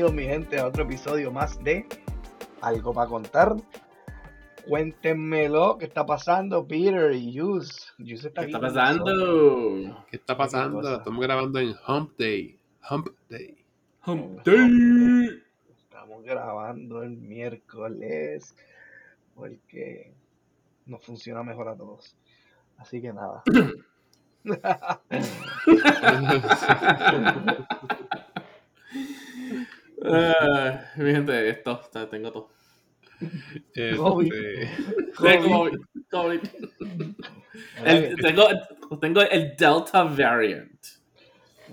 bienvenidos mi gente a otro episodio más de Algo para contar. Cuéntenmelo, ¿qué está pasando, Peter y Yus? Yus está ¿Qué está pasando? ¿Qué está pasando? Estamos grabando en Hump Day. Hump Day. Hump Day. Estamos grabando el miércoles porque nos funciona mejor a todos. Así que nada. uh, mi gente, esto, tengo todo. Este... COVID. COVID. COVID. El, tengo, tengo el Delta variant.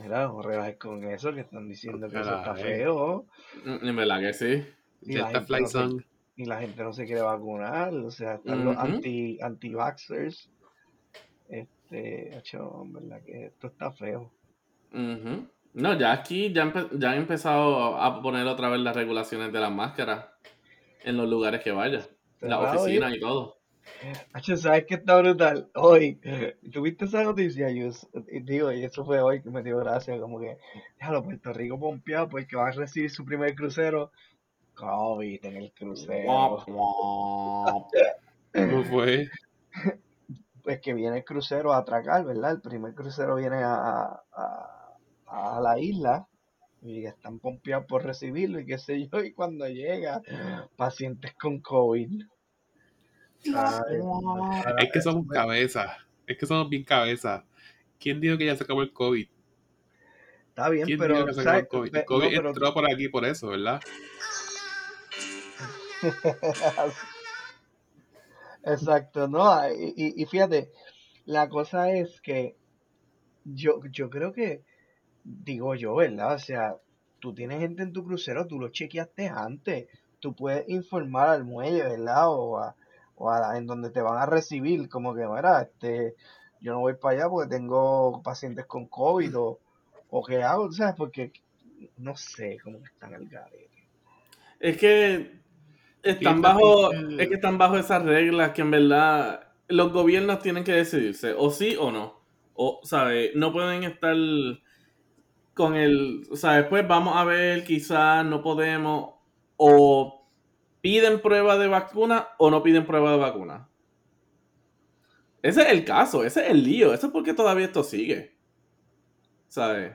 Mira, no rebajes con eso que están diciendo que eso está feo. Ni me la que sí. Y la, gente no se, y la gente no se quiere vacunar, o sea, están los anti, anti-vaxxers. Este, hecho, verdad que esto está feo. No, ya aquí ya, ya han empezado a poner otra vez las regulaciones de las máscaras en los lugares que vayas, la oficina y todo. ¿sabes qué está brutal? Hoy, ¿tuviste esa noticia? Yo, digo, y eso fue hoy que me dio gracia, como que, déjalo, Puerto Rico pompeado porque va a recibir su primer crucero. COVID en el crucero. ¿Cómo fue? Pues que viene el crucero a atracar, ¿verdad? El primer crucero viene a, a, a la isla y están pompeados por recibirlo y qué sé yo, y cuando llega, pacientes con COVID. es que somos cabezas, es que somos bien cabezas. ¿Quién dijo que ya se acabó el COVID? Está bien, pero. Dijo que el COVID, el COVID entró por aquí por eso, ¿verdad? Exacto, ¿no? Y, y, fíjate, la cosa es que yo, yo creo que digo yo, ¿verdad? O sea, tú tienes gente en tu crucero, tú lo chequeaste antes, tú puedes informar al muelle, ¿verdad? O a, o a en donde te van a recibir, como que, mira, este, yo no voy para allá porque tengo pacientes con COVID o, o qué hago, ¿sabes? Porque no sé cómo están al garete. Es que están bajo, es que están bajo esas reglas que en verdad los gobiernos tienen que decidirse, o sí o no. O, ¿sabes? No pueden estar con el, o sea, después vamos a ver, quizás no podemos, o piden prueba de vacuna o no piden prueba de vacuna. Ese es el caso, ese es el lío, eso es porque todavía esto sigue. ¿Sabes?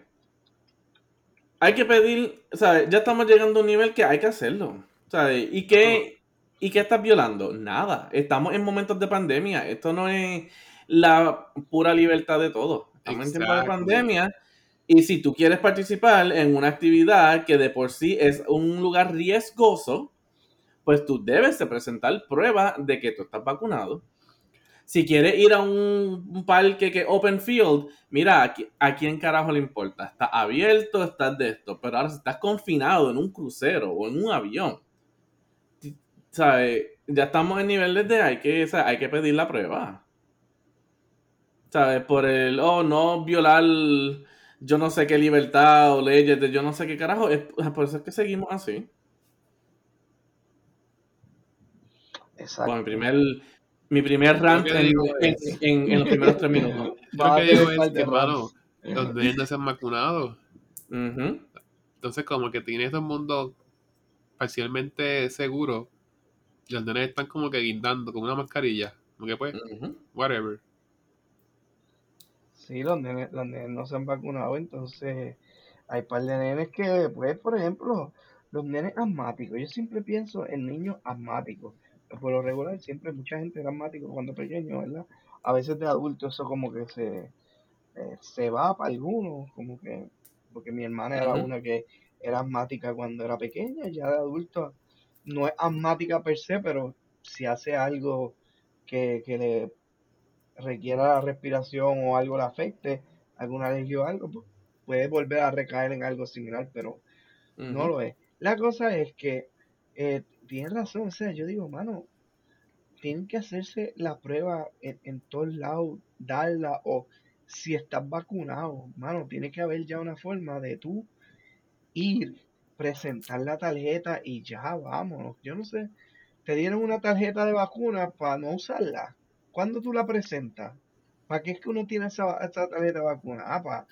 Hay que pedir, ¿sabes? Ya estamos llegando a un nivel que hay que hacerlo. ¿Sabes? ¿Y qué, ¿Y qué estás violando? Nada. Estamos en momentos de pandemia. Esto no es la pura libertad de todo. Estamos en tiempo de pandemia y si tú quieres participar en una actividad que de por sí es un lugar riesgoso, pues tú debes de presentar prueba de que tú estás vacunado. Si quieres ir a un, parque que open field, mira, ¿a quién carajo le importa? Está abierto, estás de esto. Pero ahora si estás confinado en un crucero o en un avión, ¿sabes? Ya estamos en niveles de hay que, hay que pedir la prueba. ¿Sabes? Por el, oh, no violar yo no sé qué libertad o leyes de yo no sé qué carajo. Es, por eso es que seguimos así. Exacto. mi primer, mi primer rant en, en, los primeros tres minutos. Lo que digo es, hermano, los niños no se han vacunado. Entonces, como que tiene un mundo parcialmente seguro, los nenes están como que guindando con una mascarilla. Como que pues, whatever. Sí, los nenes, no se han vacunado, entonces hay par de nenes que, pues, por ejemplo, los nenes asmáticos. Yo siempre pienso en niños asmáticos. Por lo regular, siempre mucha gente era asmático cuando pequeño, ¿verdad? A veces de adulto eso como que se, eh, se va para algunos, como que, porque mi hermana era una que era asmática cuando era pequeña, ya de adulto no es asmática per se, pero si hace algo que, que le requiera la respiración o algo le afecte, alguna alergia o algo, pues, puede volver a recaer en algo similar, pero no lo es. La cosa es que eh, tienes razón, o sea, yo digo, mano, tienen que hacerse la prueba en, en todos lados, darla, o si estás vacunado, mano, tiene que haber ya una forma de tú ir, presentar la tarjeta y ya, vámonos. Yo no sé, te dieron una tarjeta de vacuna para no usarla. ¿Cuándo tú la presentas? ¿Para qué es que uno tiene esa, tarjeta de vacuna? Ah, para,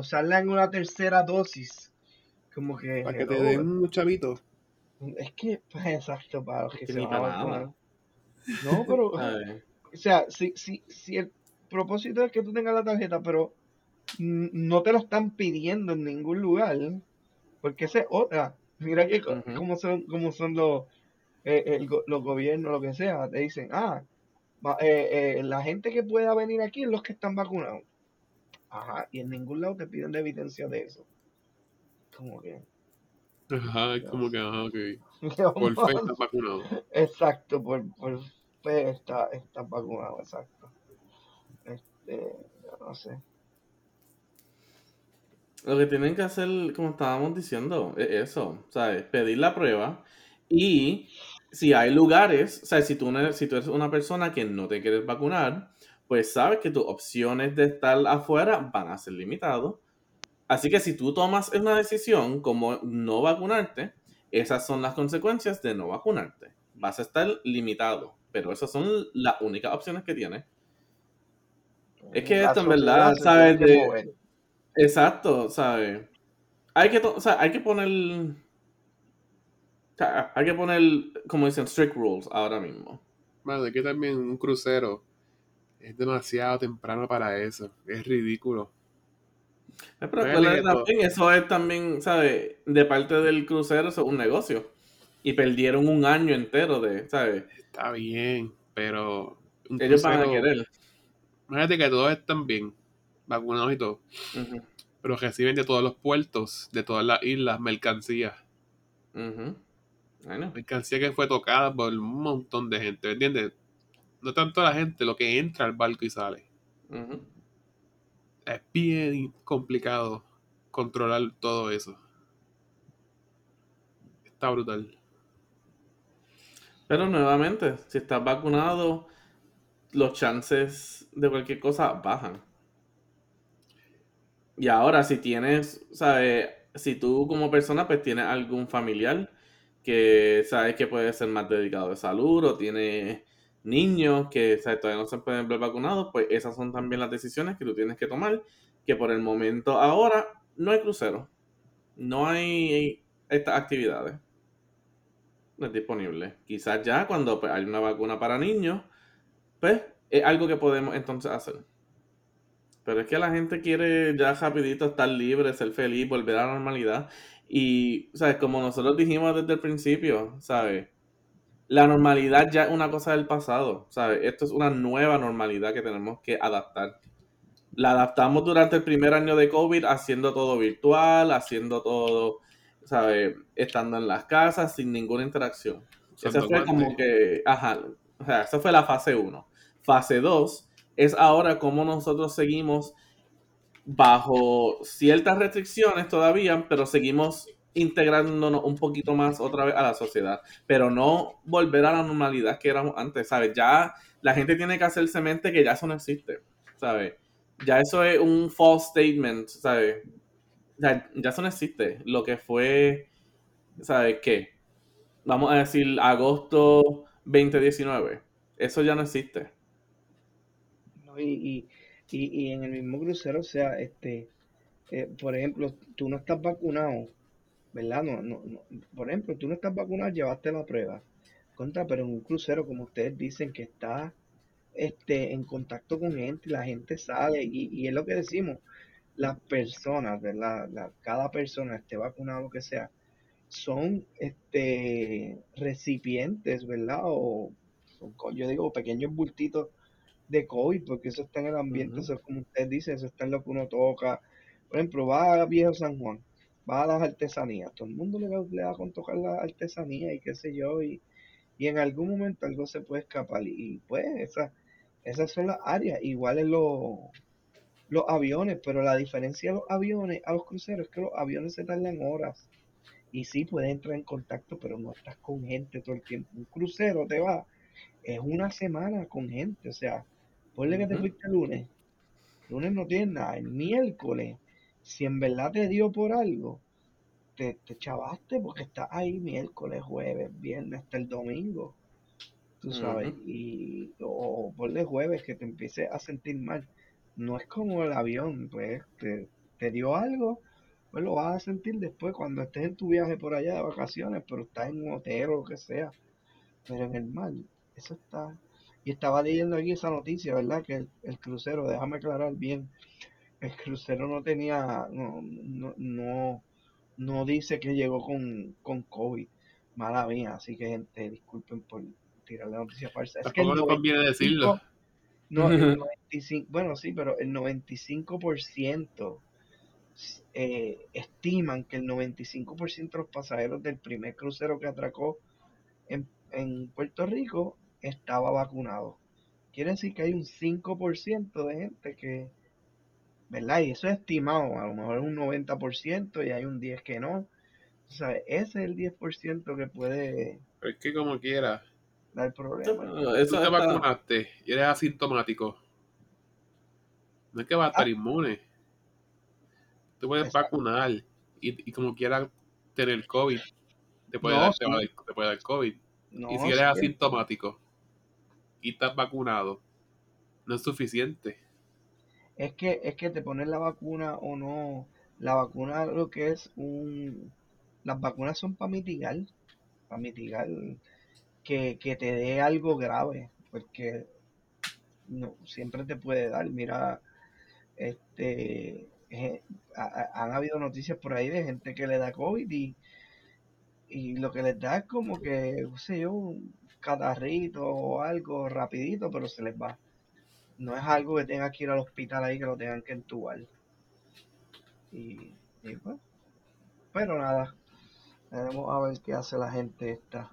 usarla en una tercera dosis. Como que. Para que te den un chavito. Es que, pues, exacto, para los que, se van a vacunar. No, pero. o sea, si, si, si el propósito es que tú tengas la tarjeta, pero no te lo están pidiendo en ningún lugar, porque esa es otra. Mira que como son, como son los, eh, los gobiernos, lo que sea, te dicen, ah, eh, eh, la gente que pueda venir aquí es los que están vacunados. Ajá, y en ningún lado te piden evidencia de eso. Como que. Ajá, es como que, ajá, ok. Por fe estás vacunado. Exacto, por, por fe estás está vacunado, exacto. Este, no sé. Lo que tienen que hacer, como estábamos diciendo, es eso, ¿sabes? Pedir la prueba y si hay lugares, o sea, si tú, si tú eres una persona que no te quieres vacunar, pues sabes que tus opciones de estar afuera van a ser limitadas. Así que si tú tomas una decisión como no vacunarte, esas son las consecuencias de no vacunarte. Vas a estar limitado, pero esas son las únicas opciones que tienes. Es que esto en verdad, ¿sabes? De, Exacto, ¿sabes? Hay que, o sea, hay que poner. Hay que poner, como dicen, strict rules ahora mismo. Bueno, que también un crucero es demasiado temprano para eso. Es ridículo. Eh, pero también, eso es también, ¿sabes? De parte del crucero, eso es un negocio. Y perdieron un año entero de, ¿sabes? Está bien, pero. Ellos van a querer. Imagínate que todos están bien vacunados y todo. Pero reciben de todos los puertos, de todas las islas, mercancías. Mercancía que fue tocada por un montón de gente, ¿me entiendes? No tanto la gente, lo que entra al barco y sale. Es bien complicado controlar todo eso. Está brutal. Pero nuevamente, si estás vacunado, los chances de cualquier cosa bajan. Y ahora, si tienes, ¿sabes? Si tú como persona, pues tienes algún familiar que sabes que puede ser más dedicado de salud o tiene niños que todavía no se pueden ver vacunados, pues esas son también las decisiones que tú tienes que tomar, que por el momento ahora no hay crucero, no hay estas actividades no es disponible. Quizás ya cuando pues, hay una vacuna para niños, pues es algo que podemos entonces hacer. Pero es que la gente quiere ya rapidito estar libre, ser feliz, volver a la normalidad. Y, ¿sabes? Como nosotros dijimos desde el principio, ¿sabes? La normalidad ya es una cosa del pasado, ¿sabes? Esto es una nueva normalidad que tenemos que adaptar. La adaptamos durante el primer año de COVID haciendo todo virtual, haciendo todo, ¿sabes? Estando en las casas sin ninguna interacción. Esa fue como que, ajá, o sea, esa fue la fase 1. Fase 2 es ahora como nosotros seguimos bajo ciertas restricciones todavía, pero seguimos integrándonos un poquito más otra vez a la sociedad, pero no volver a la normalidad que éramos antes, ¿sabes? Ya la gente tiene que hacerse mente que ya eso no existe, ¿sabes? Ya eso es un false statement, ¿sabes? Ya, ya eso no existe. Lo que fue, ¿sabes qué? Vamos a decir agosto 2019. Eso ya no existe y, en el mismo crucero, o sea, este, eh, por ejemplo, tú no estás vacunado, ¿verdad? No, no, Por ejemplo, tú no estás vacunado, llevaste la prueba. Contra, pero en un crucero, como ustedes dicen, que está este, en contacto con gente, la gente sale, y, y es lo que decimos, las personas, ¿verdad? La, cada persona, esté vacunado, lo que sea, son este recipientes, ¿verdad? O yo digo pequeños bultitos de COVID, porque eso está en el ambiente, eso como usted dice, eso está en lo que uno toca. Por ejemplo, va a Viejo San Juan, va a las artesanías, todo el mundo le, le da con tocar la artesanía y qué sé yo, y, y en algún momento algo se puede escapar. Y, pues esas, esas son las áreas, igual en los, los aviones, pero la diferencia de los aviones a los cruceros es que los aviones se tardan horas. Y sí, puedes entrar en contacto, pero no estás con gente todo el tiempo. Un crucero te va, es una semana con gente, o sea, Ponle que te fuiste el lunes. lunes no tienes nada. El miércoles, si en verdad te dio por algo, te, te chavaste porque estás ahí miércoles, jueves, viernes, hasta el domingo. Tú sabes. Y, o ponle jueves que te empieces a sentir mal. No es como el avión, pues te, te dio algo, pues lo vas a sentir después cuando estés en tu viaje por allá de vacaciones, pero estás en un hotel o lo que sea. Pero en el mar, eso está. Y estaba leyendo aquí esa noticia, ¿verdad? Que el, crucero, déjame aclarar bien, el crucero no tenía, no, no, no, dice que llegó con, con COVID. Mala mía, así que gente, disculpen por tirar la noticia falsa. Es que no conviene decirlo. No, el 95, bueno, sí, pero el 95% eh, estiman que el 95% de los pasajeros del primer crucero que atracó en, en Puerto Rico estaba vacunado. Quiere decir que hay un 5% de gente que, ¿verdad? Y eso es estimado, a lo mejor un 90% y hay un 10% que no. O sea, ese es el 10% que puede... es que como quiera. Dar problema. Tú te vacunaste y eres asintomático. No es que vas a estar ah. inmune. Tú puedes vacunar y, como quiera tener COVID. Te puede, dar, te, puede dar COVID. y si eres asintomático y estás vacunado, no es suficiente. Es que, es que te pones la vacuna o no. La vacuna lo que es un... Las vacunas son para mitigar. Para mitigar que, que te dé algo grave. Porque no, siempre te puede dar. Mira, este han habido noticias por ahí de gente que le da COVID y, y lo que les da es como que, no sé yo, un catarrito o algo rapidito, pero se les va. No es algo que tenga que ir al hospital ahí que lo tengan que entubar. Y, pues, pero nada, veremos a ver qué hace la gente esta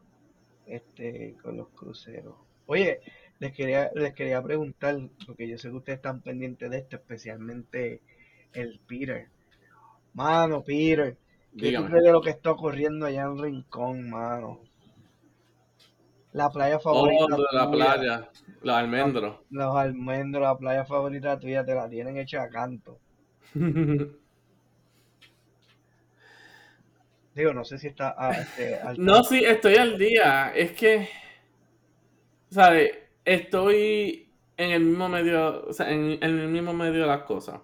este con los cruceros. Oye, les quería, les quería preguntar, porque yo sé que ustedes están pendientes de esto, especialmente el Peter. Mano, Peter, ¿qué tú crees de lo que está ocurriendo allá en Rincón, mano? La playa favorita. Oh, la playa, los almendros. Los, almendros, la playa favorita tuya, te la tienen hecha a canto. Digo, no sé si está. Ah, este, no, sí, estoy al día. Es que. ¿Sabes? Estoy en el mismo medio. O sea, en el mismo medio de las cosas.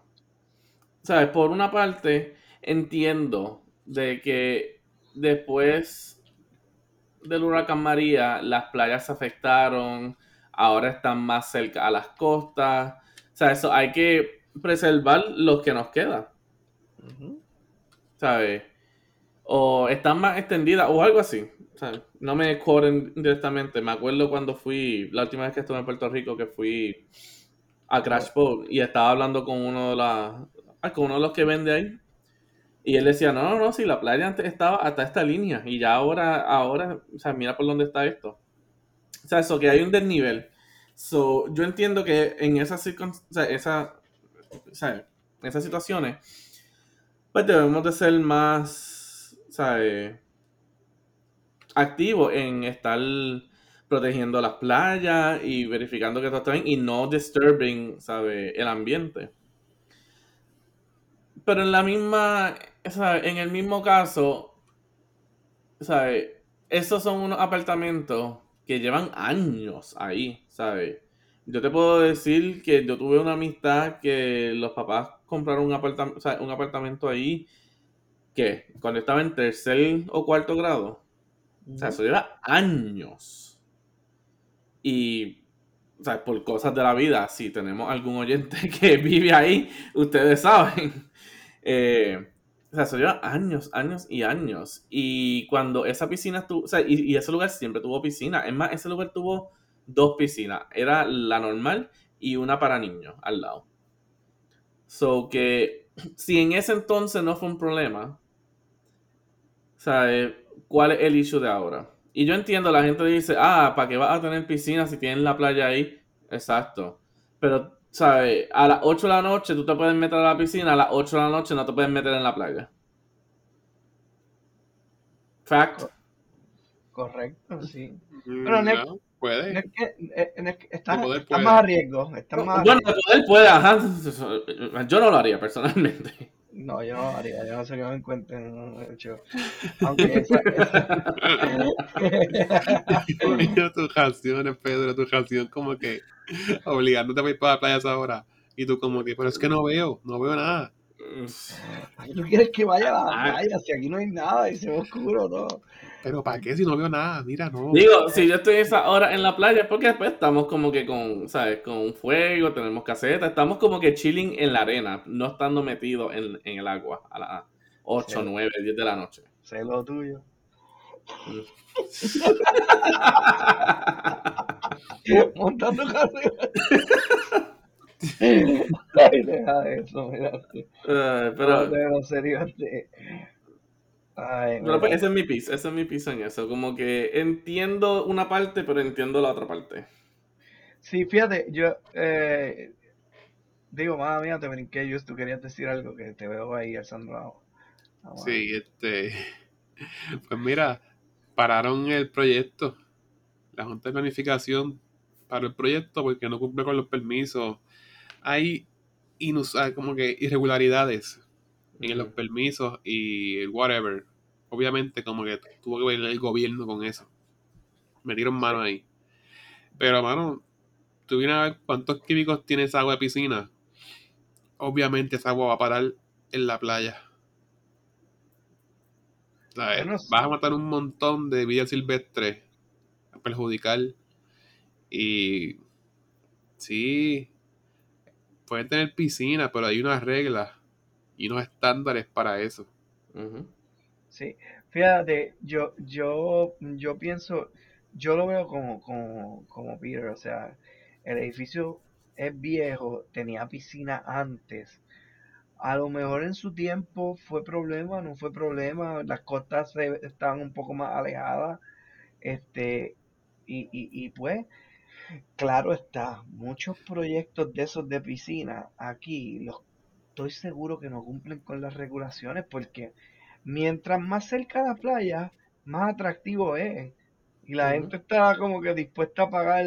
¿sabes? Por una parte, entiendo de que después del huracán María, las playas se afectaron, ahora están más cerca a las costas. O sea, eso hay que preservar lo que nos queda. ¿Sabes? O están más extendidas o algo así. no me corren directamente. Me acuerdo cuando fui, la última vez que estuve en Puerto Rico, que fui a Crash Boat y estaba hablando con uno de, las con uno de los que vende ahí. Y él decía, no, no, no, si la playa antes estaba hasta esta línea y ya ahora, ahora, o sea, mira por dónde está esto. O sea, eso, que hay un desnivel. So, yo entiendo que en esas circunstancias, o sea, esas situaciones, pues debemos de ser más, ¿sabes? Activos en estar protegiendo las playas y verificando que todo está bien y no disturbing, ¿sabes? El ambiente. Pero en la misma, En el mismo caso, ¿sabes? Esos son unos apartamentos que llevan años ahí, ¿sabes? Yo te puedo decir que yo tuve una amistad que los papás compraron un, apartamento, un apartamento ahí que cuando estaba en tercer o cuarto grado. O sea, eso lleva años. Y, o sea, por cosas de la vida, si tenemos algún oyente que vive ahí, ustedes saben eh, o sea, eso lleva años, años y años. Y cuando esa piscina tuvo, o sea, y, ese lugar siempre tuvo piscina. Es más, ese lugar tuvo dos piscinas. Era la normal y una para niños al lado. So que si en ese entonces no fue un problema, ¿sabes? ¿Cuál es el issue de ahora? Y yo entiendo, la gente dice, ah, ¿para qué vas a tener piscina si tienes la playa ahí? Exacto. Pero ¿sabes? A las 8 de la noche tú te puedes meter a la piscina, a las 8 de la noche no te puedes meter en la playa. Fact. Correcto, sí. Mm, Pero no, puede. está, más a riesgo. Está más bueno, poder puede, ajá. Yo no lo haría personalmente. No, yo no haría, yo no sé qué me encuentren. Aunque esa, esa... tus canciones, Pedro, tu canción como que obligándote a ir para la playa esa hora. Y tú como que, pero es que no veo, no veo nada. ¿Tú quieres que vaya a la ah. playa? Si aquí no hay nada y se ve oscuro todo. Pero ¿para qué si no veo nada? Mira, no. Digo, si yo estoy esa hora en la playa es porque después estamos como que con, ¿sabes? Con fuego, tenemos caseta, estamos como que chilling en la arena, no estando metidos en, en el agua a las 8, 9, 10 de la noche. Sé lo tuyo. Montando caseta. Ay, deja eso, mira. Uh, pero, no, serio, Ay, pero pues, ese es mi piso, ese es mi piso en eso. Como que entiendo una parte, pero entiendo la otra parte. Sí, fíjate, yo eh, digo, madre mía, te brinqué, yo tú querías decir algo que te veo ahí alzando Sí, este, pues mira, pararon el proyecto, la Junta de Planificación paró el proyecto porque no cumple con los permisos. Hay como que irregularidades en los permisos y el whatever. Obviamente, como que tuvo que ver el gobierno con eso. Metieron mano ahí. Pero, mano, tú vienes a ver cuántos químicos tiene esa agua de piscina. Obviamente, esa agua va a parar en la playa. Vas a matar un montón de vida silvestre. A perjudicar. Y. Sí. Pueden tener piscina, pero hay unas reglas y unos estándares para eso. Sí, fíjate, yo, yo, yo pienso, yo lo veo como, como, como Peter, o sea, el edificio es viejo, tenía piscina antes. A lo mejor en su tiempo fue problema, no fue problema, las costas estaban un poco más alejadas, este, y, y, y pues, claro está, muchos proyectos de esos de piscina aquí los estoy seguro que no cumplen con las regulaciones porque mientras más cerca la playa, más atractivo es. Y la gente está como que dispuesta a pagar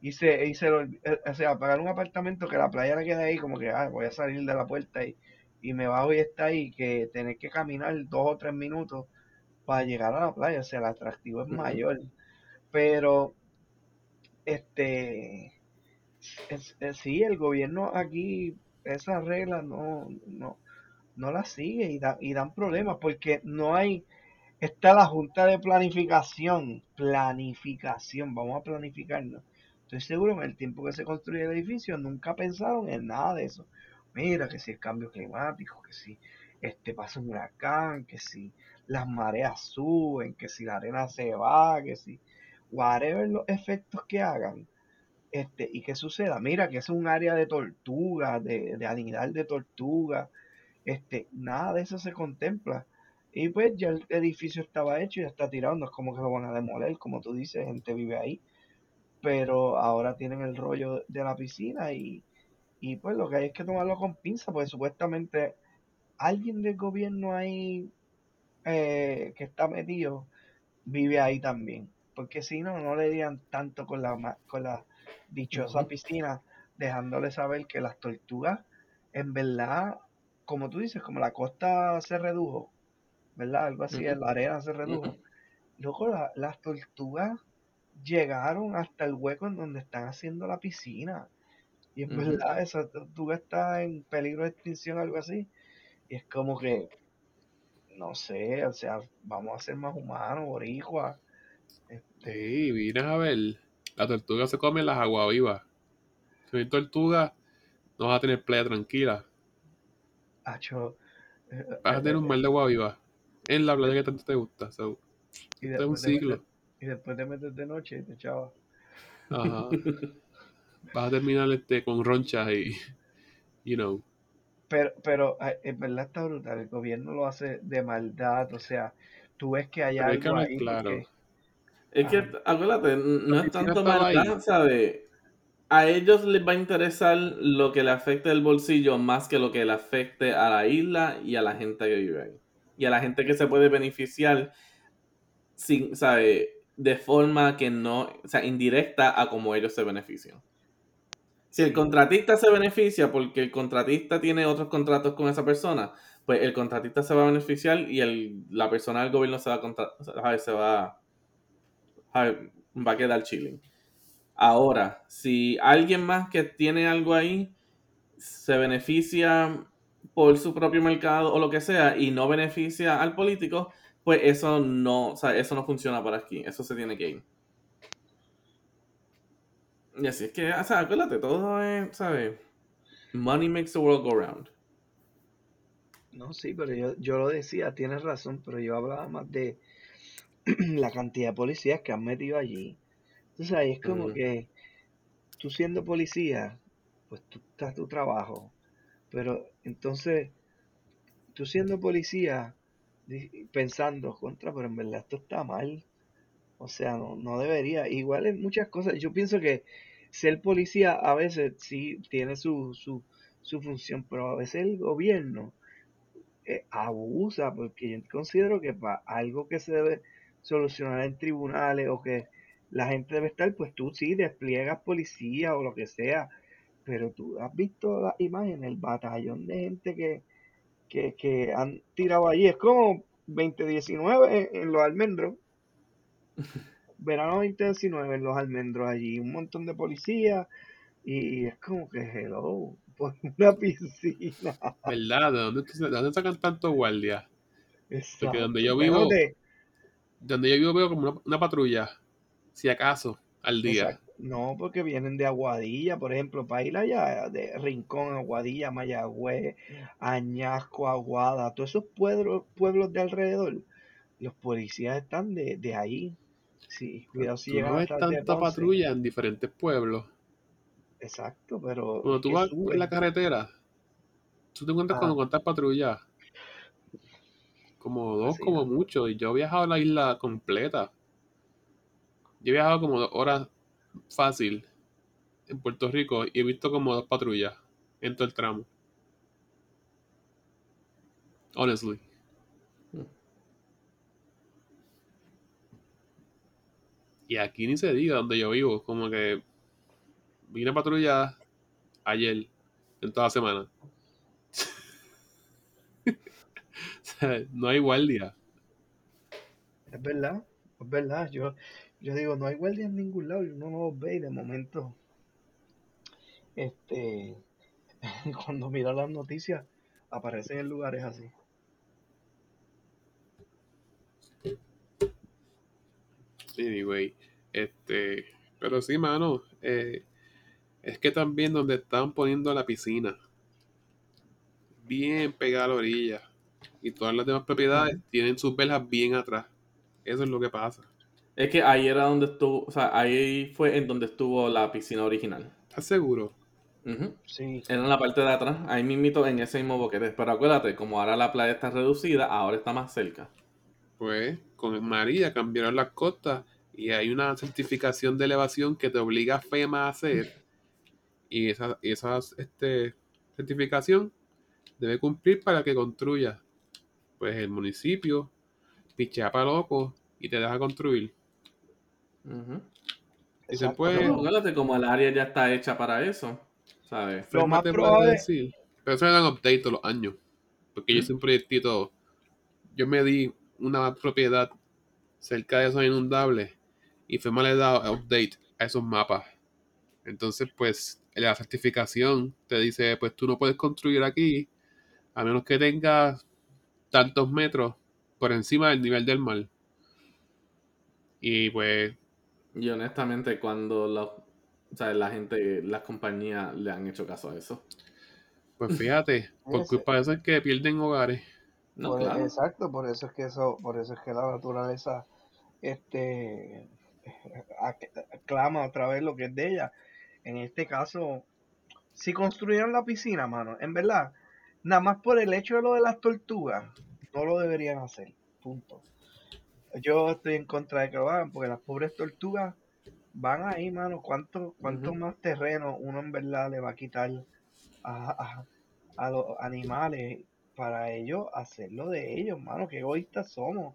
y se, y se eh, o sea, pagar un apartamento que la playa le quede ahí como que ah, voy a salir de la puerta y, y me bajo y está ahí que tener que caminar dos o tres minutos para llegar a la playa, o sea, el atractivo es mayor. Pero este es, sí, el gobierno aquí esas reglas no, no, no las sigue y, da, y dan problemas porque no hay, está la junta de planificación, planificación, vamos a planificarnos. Estoy seguro que en el tiempo que se construye el edificio nunca pensaron en nada de eso. Mira que si el cambio climático, que si este pasa un huracán, que si las mareas suben, que si la arena se va, que si whatever los efectos que hagan, este, y que suceda, mira que es un área de tortuga, de, de anidar de tortuga, este, nada de eso se contempla. Y pues ya el edificio estaba hecho y ya está tirado, no es como que lo van a demoler, como tú dices, gente vive ahí. Pero ahora tienen el rollo de la piscina y, y pues lo que hay es que tomarlo con pinza, porque supuestamente alguien del gobierno ahí eh, que está metido vive ahí también. Porque si no, no le dirían tanto con la, con la dichosa piscina, dejándole saber que las tortugas, en verdad, como tú dices, como la costa se redujo, ¿verdad? Algo así, la arena se redujo. Luego las tortugas llegaron hasta el hueco en donde están haciendo la piscina. Y en verdad, esa tortuga está en peligro de extinción, algo así. Y es como que, no sé, o sea, vamos a ser más humanos, boricua. Este... Sí, vienes a ver la tortuga se come las aguas vivas. Si no hay tortuga, no vas a tener playa tranquila. Acho, eh, vas a tener un mal de agua viva en la playa que tanto te gusta. y es un ciclo. Y después te metes de noche y te echabas. Ajá. vas a terminar este, con ronchas y, you know. Pero, pero en verdad está brutal. El gobierno lo hace de maldad. O sea, tú ves que hay algo ahí. Claro. Es que, acuérdate, no es tanto maldad, ¿sabes? A ellos les va a interesar lo que le afecte el bolsillo más que lo que le afecte a la isla y a la gente que vive ahí. Y a la gente que se puede beneficiar sin, ¿sabe? De forma que no, o sea, indirecta a como ellos se benefician. Si el contratista se beneficia porque el contratista tiene otros contratos con esa persona, pues el contratista se va a beneficiar y el, la persona del gobierno se va a, se va va a quedar chilling. Ahora, si alguien más que tiene algo ahí se beneficia por su propio mercado o lo que sea y no beneficia al político, pues eso no, o sea, eso no funciona por aquí. Eso se tiene que ir. Y así es que, o sea, acuérdate, todo es, ¿sabes? Money makes the world go round. No, sí, pero yo, yo lo decía, tienes razón, pero yo hablaba más de la cantidad de policías que han metido allí. Entonces ahí es como que tú siendo policía, pues tú estás tu trabajo, pero entonces tú siendo policía pensando contra, pero en verdad esto está mal. O sea, no, no debería. Igual en muchas cosas. Yo pienso que ser policía a veces sí tiene su, su, su función, pero a veces el gobierno eh, abusa, porque yo considero que para algo que se debe solucionar en tribunales o que la gente debe estar, pues tú sí despliegas policía o lo que sea, pero tú has visto la imagen, el batallón de gente que, que, que han tirado allí, es como 2019 en los almendros. Verano 2019 en los almendros allí, un montón de policías y es como que hello, por una piscina. ¿Verdad? ¿De dónde, de dónde sacan tanto guardias? Porque donde yo vivo, donde yo vivo veo como una, patrulla, si acaso, al día. No, porque vienen de Aguadilla, por ejemplo, para ir allá, de Rincón, Aguadilla, Mayagüez, Añasco, Aguada, todos esos pueblos, pueblos de alrededor, los policías están de, de ahí. Sí, cuidado si llegan no es tanta patrulla en diferentes pueblos. Exacto, pero. Cuando tú vas en la carretera, tú te encuentras con ah. cuántas patrullas como dos, como mucho. Y yo he viajado a la isla completa. Yo he viajado como dos horas fácil en Puerto Rico y he visto como dos patrullas en todo el tramo. Honestly. Y aquí ni se diga donde yo vivo, como que vine a patrulla ayer, en toda la semana. no hay guardia. Es verdad, es verdad. Yo, yo digo, no hay guardia en ningún lado y uno no los ve y de momento, este, cuando mira las noticias, aparecen en lugares así. Anyway, este, pero sí, mano, eh, es que también donde están poniendo la piscina, bien pegada a la orilla, y todas las demás propiedades tienen sus velas bien atrás. Eso es lo que pasa. Es que ahí era donde estuvo, o sea, ahí fue en donde estuvo la piscina original. ¿Estás seguro? Sí. Era en la parte de atrás, ahí mismito en ese mismo boquete. Pero acuérdate, como ahora la playa está reducida, ahora está más cerca. Pues con María cambiaron las costas y hay una certificación de elevación que te obliga a FEMA a hacer. Y esa, esa este, certificación debe cumplir para que construya pues el municipio pichea para loco y te deja construir. Y se puede. como el área ya está hecha para eso, ¿sabes? Lo más probable... decir. Pero eso me dan update todos los años. Porque yo hice un proyectito. Yo me di una propiedad cerca de esos inundables y FEMA le da update a esos mapas. Entonces, pues, la certificación te dice, pues tú no puedes construir aquí a menos que tengas tantos metros por encima del nivel del mar. Y pues... Y honestamente, cuando la gente, las compañías le han hecho caso a eso. Pues fíjate, por culpa de eso es que pierden hogares. No, Exacto, por eso es que eso, por eso es que la naturaleza este aclama otra vez lo que es de ella. En este caso, si construyeron la piscina, mano, en verdad, nada más por el hecho de lo de las tortugas, no lo deberían hacer. Punto. Yo estoy en contra de que lo hagan porque las pobres tortugas van ahí, mano. ¿Cuánto, cuánto más terreno uno en verdad le va a quitar a, los animales para ellos hacerlo de ellos, mano? Qué egoístas somos.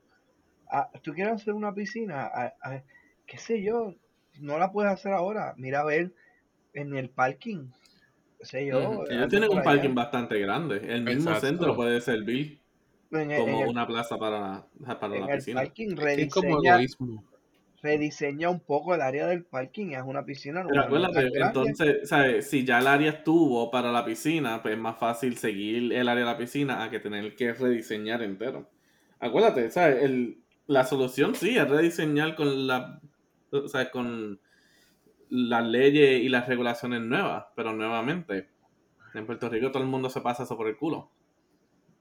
Ah, ¿Tú quieres hacer una piscina? Ah, ah, ¿Qué sé yo? No la puedes hacer ahora. Mira a ver en el parking ellos tienen un parking bastante grande. El mismo centro puede servir como una plaza para, para la piscina. Parking es como egoísmo. rediseña un poco el área del parking, es una piscina. Pero acuérdate, entonces, ¿sabes? si ya el área estuvo para la piscina, pues es más fácil seguir el área de la piscina a que tener que rediseñar entero. Acuérdate, ¿sabes? El, la solución sí es rediseñar con la, ¿sabes? con las leyes y las regulaciones nuevas, pero nuevamente, en Puerto Rico todo el mundo se pasa eso por el culo.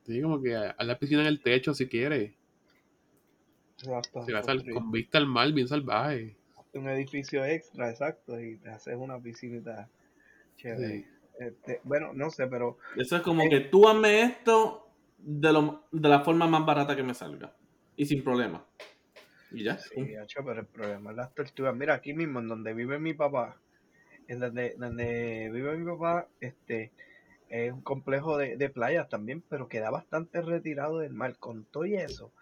Sí, como que a la piscina en el techo si quiere. Exacto. Si vas con vista al mar, bien salvaje. Un edificio extra, exacto, y te haces una piscinita chévere. Este, bueno, no sé, pero... Eso es como que tú hazme esto de, lo, de la forma más barata que me salga. Y sin problema. Y ya. Sí, hecho, pero el problema es las tortugas. Mira, aquí mismo, en donde vive mi papá, en donde, donde vive mi papá, este es un complejo de, de playas también, pero queda bastante retirado del mar. Con todo y eso,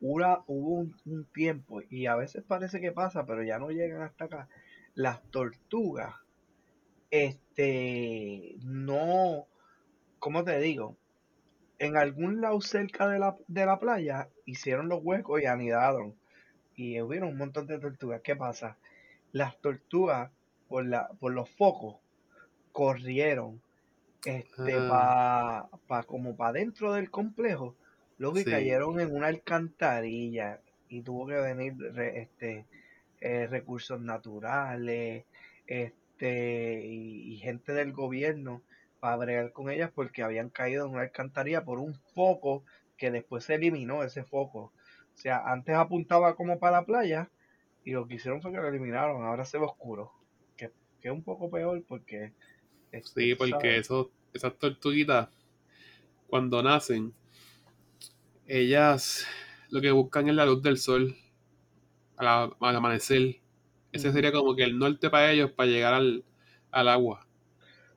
hubo un, tiempo, y a veces parece que pasa, pero ya no llegan hasta acá, las tortugas, este, no, ¿cómo te digo? En algún lado cerca de la, de la playa hicieron los huecos y anidaron. Y hubieron un montón de tortugas. ¿Qué pasa? Las tortugas, por, la, por los focos, corrieron este, ah. pa, como para dentro del complejo Luego que cayeron en una alcantarilla y tuvo que venir este eh, recursos naturales este y, gente del gobierno para bregar con ellas porque habían caído en una alcantarilla por un foco que después se eliminó ese foco. O sea, antes apuntaba como para la playa y lo que hicieron fue que lo eliminaron, ahora se ve oscuro. Que, es un poco peor porque... Este, sí, porque eso, esas tortuguitas cuando nacen ellas lo que buscan es la luz del sol al, amanecer. Ese sería como que el norte para ellos para llegar al, agua.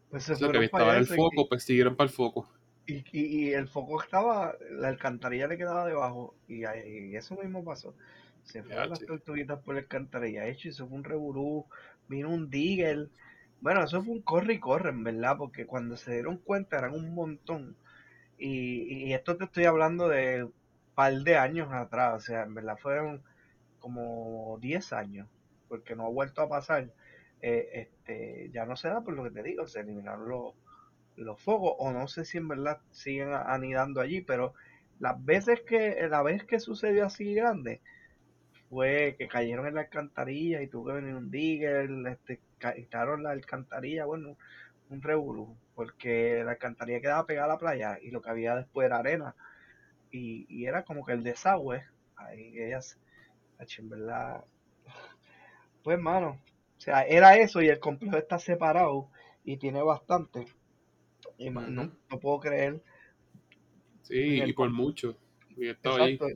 Pues lo que estaba el foco, pues siguieron para el foco. Y, y, el foco estaba, la alcantarilla le quedaba debajo y, eso mismo pasó. Se fueron las tortuguitas por la alcantarilla hecho y fue un reburú, vino un digger. Bueno, eso fue un corre y corre, en verdad, porque cuando se dieron cuenta eran un montón y, esto te estoy hablando de un par de años atrás, o sea, en verdad fueron como 10 años, porque no ha vuelto a pasar. Eh, este, ya no se da por lo que te digo, se eliminaron los, los focos, o no sé si en verdad siguen anidando allí, pero las veces que, la vez que sucedió así grande, fue que cayeron en la alcantarilla y tuve que venir un digger, este, quitaron la alcantarilla, bueno, un revolú, porque la alcantarilla quedaba pegada a la playa y lo que había después era arena. Y, era como que el desagüe, ahí ellas, en verdad, pues mano, o sea, era eso y el complejo está separado y tiene bastante. Y no, puedo creer. Sí, y por mucho. exacto,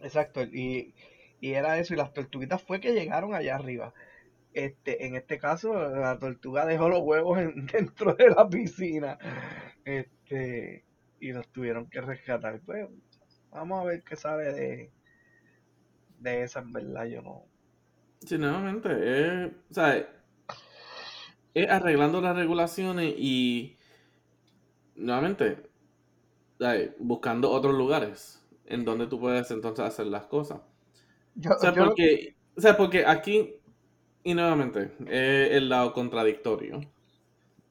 exacto. Y, y era eso, y las tortuguitas fue que llegaron allá arriba. Este, en este caso, la tortuga dejó los huevos dentro de la piscina. Este, y los tuvieron que rescatar. Pues, vamos a ver qué sabe de, de esa, en verdad, yo no. Sí, nuevamente, es, o sea, es arreglando las regulaciones y nuevamente buscando otros lugares en donde tú puedes entonces hacer las cosas. o, sea, porque, o sea, porque aquí y nuevamente, el lado contradictorio.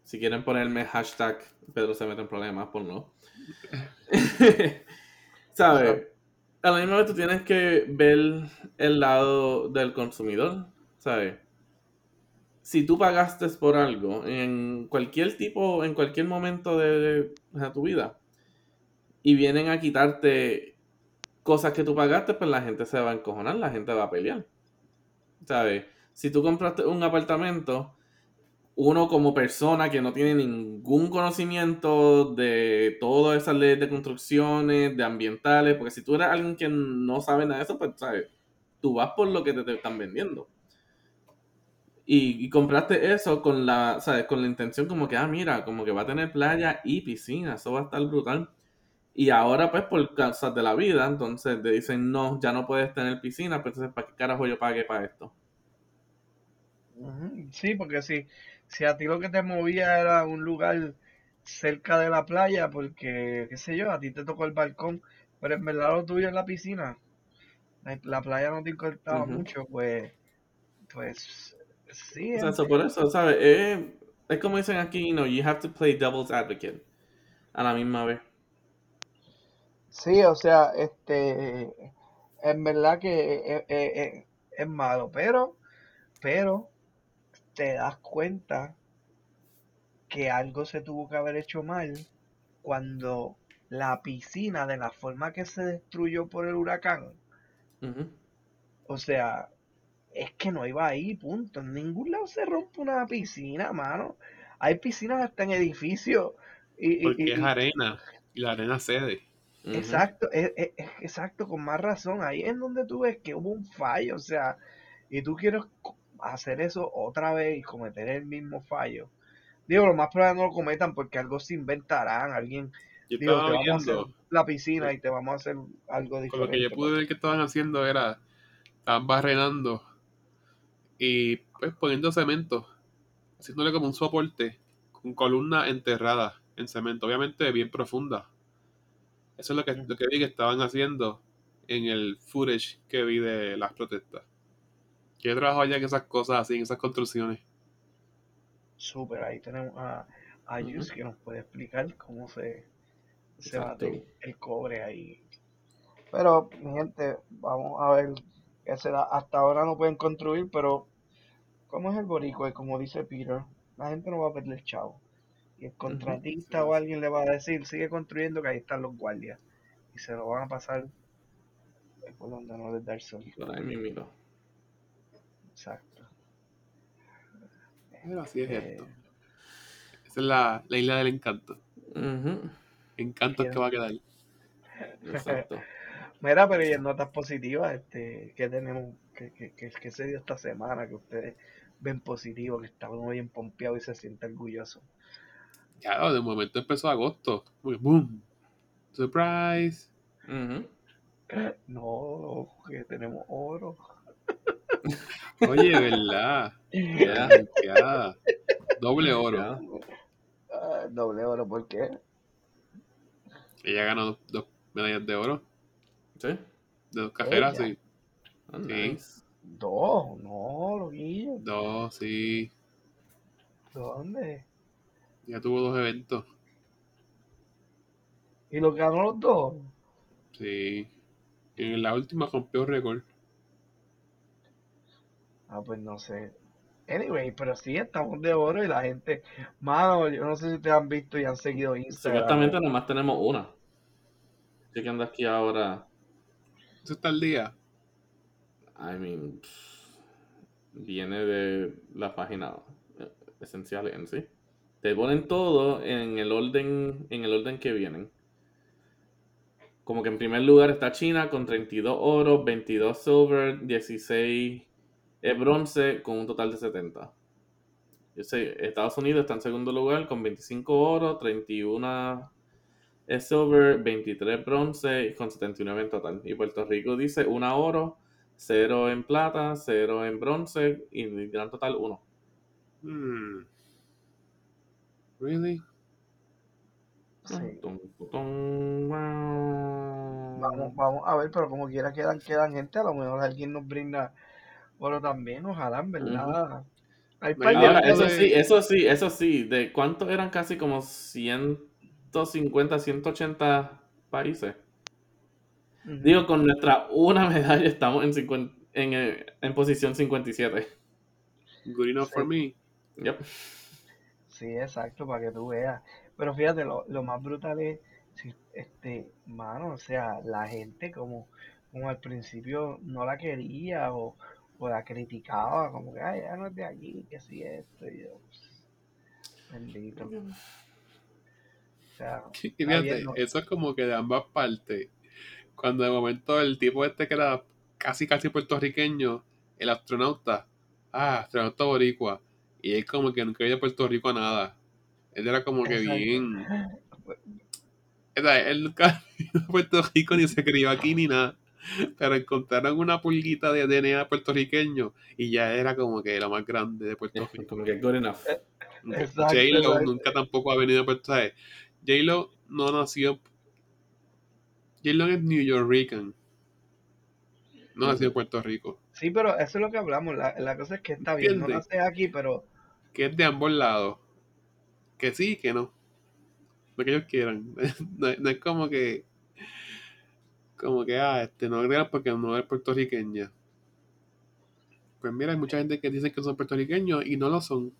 Si quieren ponerme hashtag Pedro se mete en problemas, por no. ¿Sabes? A la misma vez tú tienes que ver el lado del consumidor, ¿sabes? Si tú pagaste por algo en cualquier tipo, en cualquier momento de, de tu vida, y vienen a quitarte cosas que tú pagaste, pues la gente se va a encojonar, la gente va a pelear. ¿Sabes? Si tú compraste un apartamento, uno como persona que no tiene ningún conocimiento de todas esas leyes de construcciones, de ambientales, porque si tú eres alguien que no sabe nada de eso, pues sabes, tú vas por lo que te, están vendiendo. Y, compraste eso con la, ¿sabes? con la intención como que, ah, mira, como que va a tener playa y piscina, eso va a estar brutal. Y ahora, pues, por causas de la vida, entonces te dicen, no, ya no puedes tener piscina, pues entonces, ¿para qué carajo yo pague para esto? Sí, porque si, si a ti lo que te movía era un lugar cerca de la playa, porque, qué sé yo, a ti te tocó el balcón, pero en verdad lo tuyo es la piscina. la playa no te importaba mucho, pues, pues, sí. O sea, por eso, ¿sabes? es como dicen aquí, you know, you have to play devil's advocate a la misma vez. Sí, o sea, este, en verdad que es, es malo, pero, pero, te das cuenta que algo se tuvo que haber hecho mal cuando la piscina, de la forma que se destruyó por el huracán, o sea, es que no iba ahí, punto. En ningún lado se rompe una piscina, mano. Hay piscinas hasta en edificios. Y, Porque es arena, y la arena cede. Exacto, exacto, con más razón. Ahí es donde tú ves que hubo un fallo, o sea, y tú quieres hacer eso otra vez y cometer el mismo fallo. Digo, lo más probable no lo cometan porque algo se inventarán, alguien digo, te vamos a hacer la piscina y te vamos a hacer algo diferente. lo que yo pude ver que estaban haciendo era, estaban barrenando y pues poniendo cemento, haciéndole como un soporte con columna enterrada en cemento, obviamente bien profunda. Eso es lo que, lo que vi que estaban haciendo en el footage que vi de las protestas. ¿Qué trabajo allá en esas cosas así, en esas construcciones? Súper, ahí tenemos a, a Yus que nos puede explicar cómo se, se bate el cobre ahí. Pero, mi gente, vamos a ver qué se da. Hasta ahora no pueden construir, pero como es el boricua y como dice Peter, la gente no va a perder chavo. Y el contratista o alguien le va a decir, sigue construyendo que ahí están los guardias. Y se lo van a pasar por donde no les da el sol. Exacto. Pero así es eh, esto. Esa es la, la isla del encanto. Encanto es que va a quedar. Exacto. Mira, pero y en notas positivas, este, ¿qué tenemos? ¿Qué, qué, qué, se dio esta semana? Que ustedes ven positivo, que está uno bien pompeado y se siente orgulloso. Ya, de momento empezó agosto. ¡Boom! ¡Surprise! No, que tenemos oro. Oye, ¿verdad? Ya, Doble oro. Ah, doble oro, ¿por qué? Ella ganó dos, medallas de oro. ¿Sí? De dos cajeras, sí. Ah, sí. Dos, no, loquillo. Dos, sí. ¿Dónde? Ya tuvo dos eventos. ¿Y lo ganó los dos? Sí. En la última rompió récord. Ah, pues no sé. Anyway, pero sí, estamos de oro y la gente. Mano, yo no sé si te han visto y han seguido Instagram. Supuestamente nomás tenemos una. ¿Qué anda aquí ahora? ¿Eso está el día? I mean, viene de la página esencial en sí. Te ponen todo en el orden, en el orden que vienen. Como que en primer lugar está China con 32 oro, 22 silver, 16 bronce con un total de 70. Estados Unidos está en segundo lugar con 25 oro, 31 silver, 23 bronce con 79 en total. Y Puerto Rico dice 1 oro, 0 en plata, 0 en bronce y gran total 1. Hmm. Really? Sí. Vamos, vamos a ver, pero como quiera quedan, quedan gente, a lo mejor alguien nos brinda oro también, ojalá, en verdad. eso sí, eso sí, eso sí, ¿de cuántos eran casi como 150, 180 países? Digo, con nuestra una medalla estamos en, en, en, posición 57. Good enough for me. Yep. Sí, exacto, para que tú veas. Pero fíjate, lo, lo más brutal es, este, mano, o sea, la gente como, como al principio no la quería o, la criticaba, como que, ay, ya no es de aquí, que si esto, y yo, pues, bendito. O sea, fíjate, eso es como que de ambas partes. Cuando de momento el tipo este que era casi casi puertorriqueño, el astronauta, ah, astronauta boricua, y él como que nunca había Puerto Rico a nada. Él era como que bien... él nunca a Puerto Rico ni se crió aquí ni nada. Pero encontraron una pulguita de DNA puertorriqueño y ya era como que la más grande de Puerto Rico. Como que good enough. J-Lo nunca tampoco ha venido a Puerto Rico. J-Lo no nació. J-Lo es New Yorkican. no nació en Puerto Rico. Sí, pero eso es lo que hablamos. La, cosa es que está bien, no nace aquí, pero. Que es de ambos lados. Que sí, que no. Lo que ellos quieran. no, es como que. Como que, ah, este, no creas porque no es puertorriqueña. Pues mira, hay mucha gente que dice que son puertorriqueños y no lo son.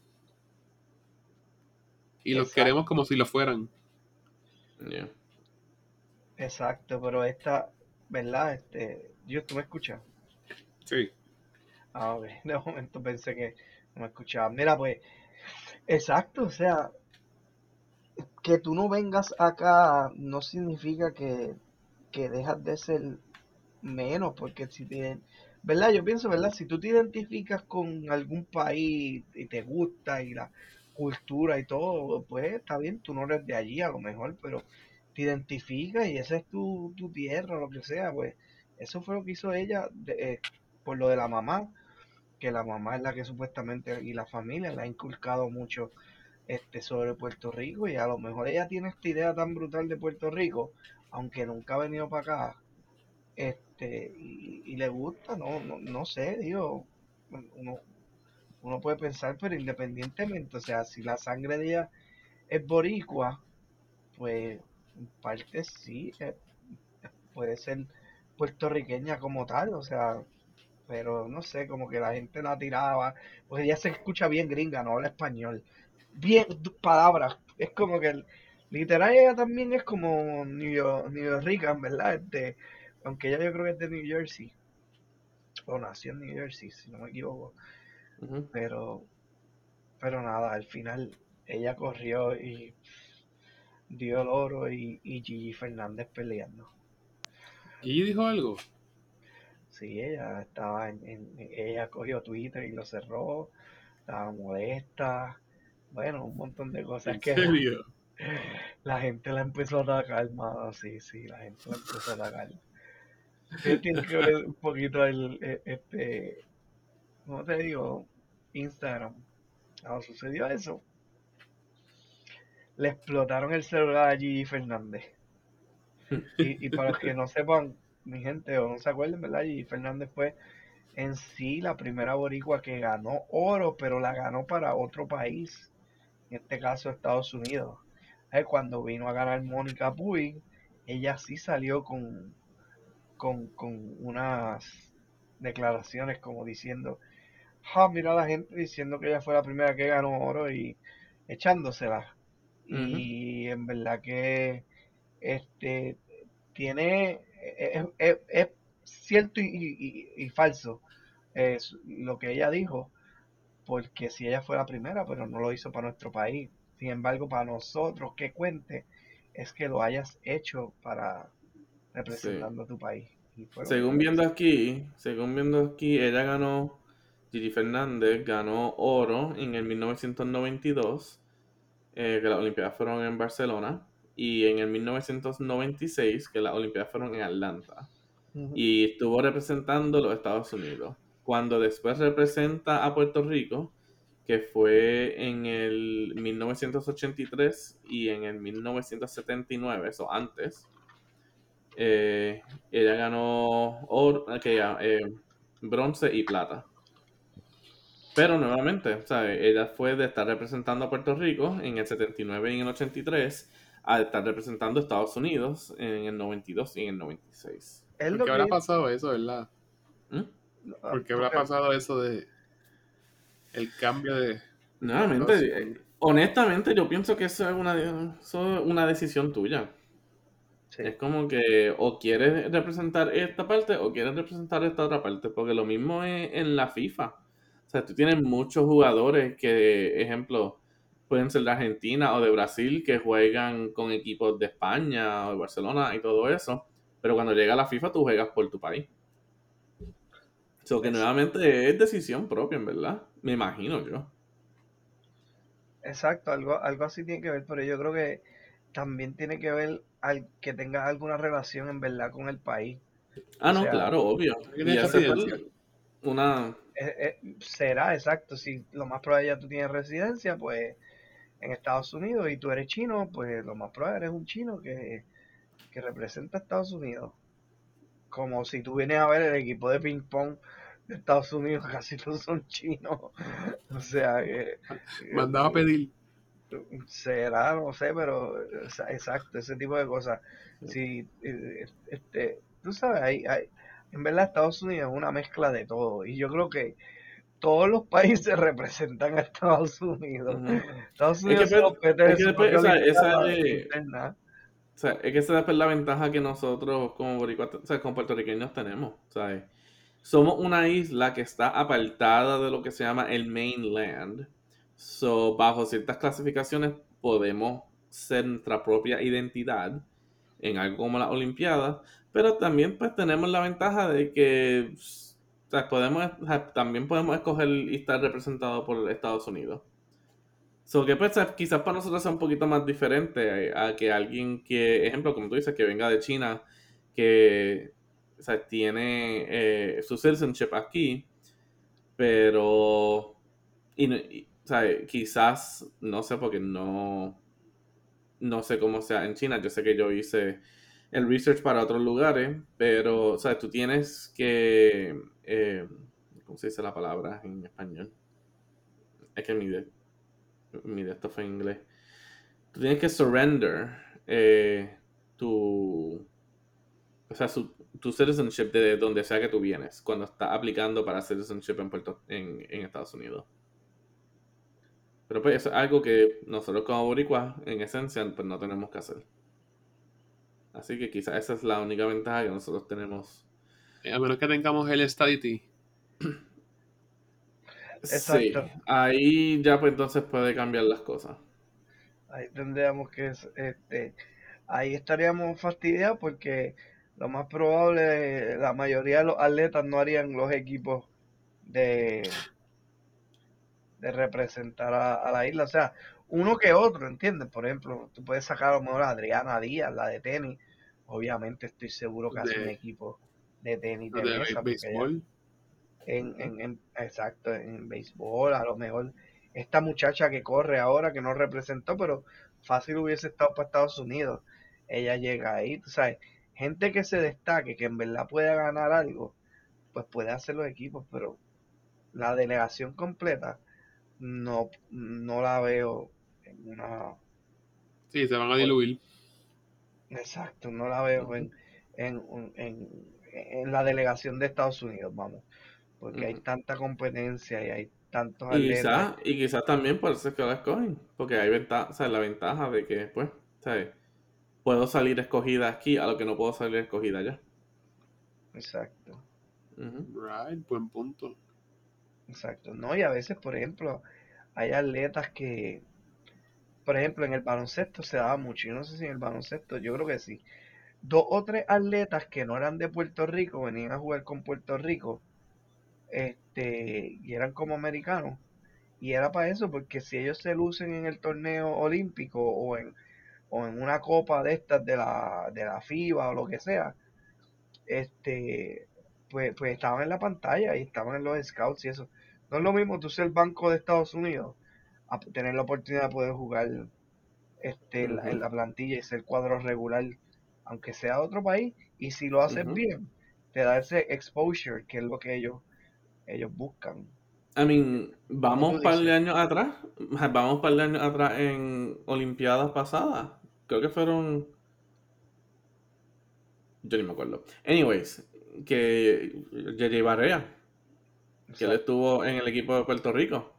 Y los queremos como si lo fueran. Exacto, pero esta, ¿verdad? Este, Dios, ¿tú me escuchas? Sí. Ah, ok. De momento pensé que no me escuchaba. Mira, pues, exacto, o sea, que tú no vengas acá no significa que, que dejas de ser menos, porque si te, ¿verdad? Yo pienso, ¿verdad? Si tú te identificas con algún país y te gusta y la cultura y todo, pues está bien, tú no eres de allí a lo mejor, pero te identificas y esa es tu, tu tierra, lo que sea, pues eso fue lo que hizo ella eh, por lo de la mamá, que la mamá es la que supuestamente y la familia le ha inculcado mucho este sobre Puerto Rico y a lo mejor ella tiene esta idea tan brutal de Puerto Rico, aunque nunca ha venido para acá, este y, le gusta, no, no, no sé, digo, uno, uno puede pensar, pero independientemente, o sea, si la sangre de ella es boricua, pues en parte sí, eh, puede ser puertorriqueña como tal, o sea, pero no sé, como que la gente la tiraba, pues ella se escucha bien gringa, no habla español. Bien, palabras, es como que literal ella también es como New, York, New ¿verdad? Este, aunque ella yo creo que es de New Jersey, o nació en New Jersey, si no me equivoco, pero, pero nada, al final ella corrió y dio el oro y, y Gigi Fernández peleando. ¿Y dijo algo? Sí, ella estaba en, ella cogió Twitter y lo cerró, estaba modesta, bueno, un montón de cosas que serio? La gente la empezó a atacar, más sí, sí, la gente la empezó a atacar. Tiene que ver un poquito el, e, este, ¿cómo te digo? Instagram. Cuando sucedió eso, le explotaron el celular a Gigi Fernández. Y, para los que no sepan, mi gente, o no se acuerden, ¿verdad? Gigi Fernández fue en sí la primera boricua que ganó oro, pero la ganó para otro país, en este caso Estados Unidos. Cuando vino a ganar Mónica Puig, ella sí salió con, con, con unas declaraciones como diciendo, ah, mira a la gente diciendo que ella fue la primera que ganó oro y echándosela. Y en verdad que este tiene es, cierto y, falso es lo que ella dijo porque si ella fue la primera pero no lo hizo para nuestro país sin embargo para nosotros que cuente es que lo hayas hecho para representando a tu país según viendo aquí según viendo aquí ella ganó Gigi Fernández ganó oro en el 1992 eh, que las Olimpiadas fueron en Barcelona y en el 1996 que las Olimpiadas fueron en Atlanta. Y estuvo representando los Estados Unidos. Cuando después representa a Puerto Rico, que fue en el 1983 y en el 1979, eso antes, eh, ella ganó oro, eh, bronce y plata. Pero nuevamente, ella fue de estar representando a Puerto Rico en el 79 y en el 83 a estar representando a Estados Unidos en el 92 y en el 96. ¿Por qué habrá pasado eso, verdad? ¿Mm? ¿Por qué habrá pasado eso de el cambio de... Nuevamente, eh, honestamente yo pienso que eso es una, una decisión tuya. Es como que o quieres representar esta parte o quieres representar esta otra parte, porque lo mismo es en la FIFA. O sea, tú tienes muchos jugadores que, ejemplo, pueden ser de Argentina o de Brasil que juegan con equipos de España o de Barcelona y todo eso, pero cuando llega la FIFA tú juegas por tu país. Eso que nuevamente es decisión propia, en verdad. Me imagino yo. Exacto, algo, algo así tiene que ver, pero yo creo que también tiene que ver al que tenga alguna relación en verdad con el país. Ah, no, claro, obvio. una eh, eh, será exacto. Si lo más probable ya tú tienes residencia, pues en Estados Unidos y tú eres chino, pues lo más probable eres un chino que, representa a Estados Unidos. como si tú vienes a ver el equipo de ping pong de Estados Unidos, casi todos son chinos. O sea, que... Mandaba a pedir. Será, no sé, pero exacto, ese tipo de cosas. Si, eh, este, tú sabes, hay, hay, en verdad Estados Unidos es una mezcla de todo. Y yo creo que todos los países representan a Estados Unidos. Estados Unidos es que, es que esa, esa o sea, es que esa es la ventaja que nosotros como, o sea, como puertorriqueños tenemos. ¿sabes? Somos una isla que está apartada de lo que se llama el mainland. So, bajo ciertas clasificaciones podemos ser nuestra propia identidad en algo como las Olimpiadas, pero también pues tenemos la ventaja de que podemos, también podemos escoger y estar representados por Estados Unidos. So que pues, quizás para nosotros sea un poquito más diferente a, que alguien que, ejemplo, como tú dices, que venga de China, que tiene eh, su citizenship aquí, pero y, quizás, no sé, porque no, no sé cómo sea en China, yo sé que yo hice el research para otros lugares, pero, o sea, tú tienes que, eh, ¿cómo se dice la palabra en español? Es que mi Mira, esto fue en inglés. Tú tienes que surrender eh, tu. O sea, tu citizenship de donde sea que tú vienes cuando estás aplicando para citizenship en, Puerto, en, en Estados Unidos. Pero pues es algo que nosotros como boricuas, en esencia, pues no tenemos que hacer. Así que quizás esa es la única ventaja que nosotros tenemos. A menos que tengamos el stability Exacto. Sí, ahí ya pues entonces puede cambiar las cosas. Ahí tendríamos que, este, ahí estaríamos fastidiados porque lo más probable, la mayoría de los atletas no harían los equipos de, de representar a, la isla. O sea, uno que otro, ¿entiendes? Por ejemplo, tú puedes sacar a lo mejor a Adriana Díaz, la de tenis. Obviamente estoy seguro que hace un equipo de tenis de, béisbol en, en, exacto, en béisbol, a lo mejor esta muchacha que corre ahora, que no representó, pero fácil hubiese estado para Estados Unidos, ella llega ahí, tú sabes, gente que se destaque, que en verdad pueda ganar algo, pues puede hacer los equipos, pero la delegación completa no, no la veo en una... Sí, se van a diluir. Exacto, no la veo en, en, en, en la delegación de Estados Unidos, vamos porque hay tanta competencia y hay tantos y quizás y quizás también por eso es que la escogen porque hay ventaja o sea, la ventaja de que pues ¿sabes? Puedo salir escogida aquí a lo que no puedo salir escogida allá exacto. Right buen punto. Exacto. No y a veces por ejemplo hay atletas que por ejemplo en el baloncesto se daba mucho. Yo no sé si en el baloncesto yo creo que sí. Dos o tres atletas que no eran de Puerto Rico venían a jugar con Puerto Rico este, y eran como americanos. Y era para eso, porque si ellos se lucen en el torneo olímpico o en, o en una copa de estas de la, de la FIBA o lo que sea, este, pues, pues estaban en la pantalla y estaban en los scouts y eso. No es lo mismo tú ser el banco de Estados Unidos a tener la oportunidad de poder jugar este, en, la, plantilla y ser cuadro regular, aunque sea de otro país, y si lo haces bien, te da ese exposure, que es lo que ellos ellos buscan. I mean, vamos un par de años atrás, vamos un par de años atrás en Olimpiadas pasadas. Creo que fueron. Yo ni me acuerdo. Anyways, que J.J. Barrea, que él estuvo en el equipo de Puerto Rico,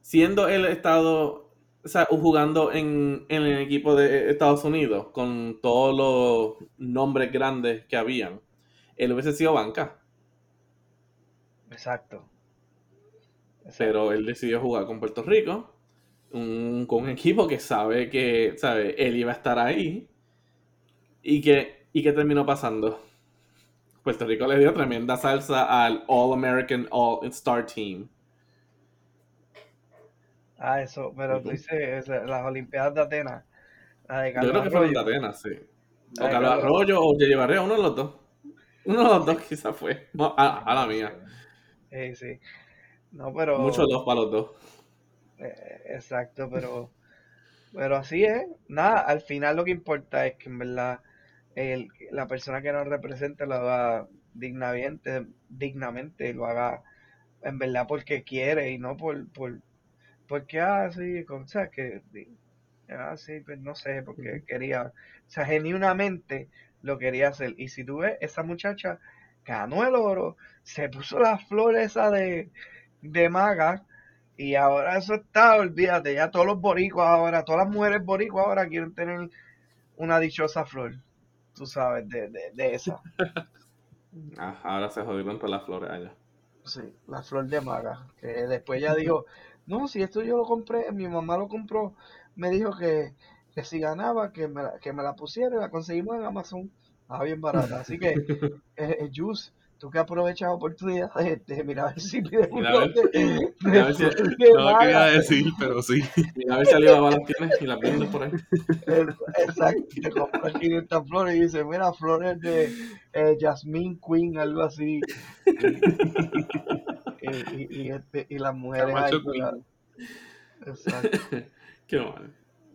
siendo el estado, o sea, jugando en, en el equipo de Estados Unidos, con todos los nombres grandes que habían, él hubiese sido banca. Exacto. Pero él decidió jugar con Puerto Rico, un, con un equipo que sabe que sabe, él iba a estar ahí. ¿Y que, ¿Y qué terminó pasando? Puerto Rico le dio tremenda salsa al All American All Star Team. Ah, eso, pero tú dices las Olimpiadas de Atenas. Yo creo que fueron de Atenas, sí. O Carlos Arroyo o J. Barrea, uno de los dos. Uno de los dos quizás fue. a la mía. Sí, sí. No, pero... Muchos dos para los dos. Eh, exacto, pero... pero así es. Nada, al final lo que importa es que en verdad el, la persona que nos represente lo haga dignamente, dignamente, lo haga en verdad porque quiere y no por, por porque así, ah, o sea, que ah, sí, pues no sé, porque quería, o sea, genuinamente lo quería hacer. Y si tú ves, esa muchacha ganó el oro, se puso la flor esa de, de maga, y ahora eso está, olvídate, ya todos los boricuas ahora, todas las mujeres boricuas ahora quieren tener una dichosa flor, tú sabes, de, de, de esa. Ah, ahora se jodieron todas las flores allá. Sí, la flor de maga, que después ya dijo, no, si esto yo lo compré, mi mamá lo compró, me dijo que, que si ganaba, que me, la, que me la pusiera y la conseguimos en Amazon. Estaba bien barata. Así que, eh, Juice, tú que aprovechas la oportunidad de, de mira a ver si pides un lote. No lo quería decir, pero sí. Mira a ver si Alibaba las tienes y las vendes por ahí. Exacto, te compras 500 flores y dice, mira, flores de eh, Jasmine Queen, algo así. y, y, este, y las mujeres ahí, Exacto. Qué mal.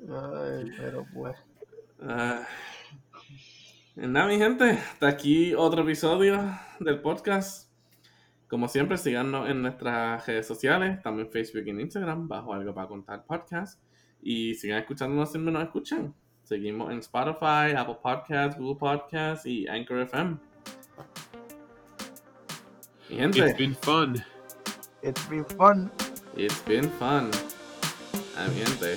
Ay, pero pues. Ah. Nada, mi gente, hasta aquí otro episodio del podcast. Como siempre, síganos en nuestras redes sociales, también Facebook y Instagram, bajo algo para contar podcast. Y sigan escuchándonos si no nos escuchan. Seguimos en Spotify, Apple Podcasts, Google Podcasts y Anchor FM. Mi gente. It's been fun. It's been fun. It's been fun. Ambiente.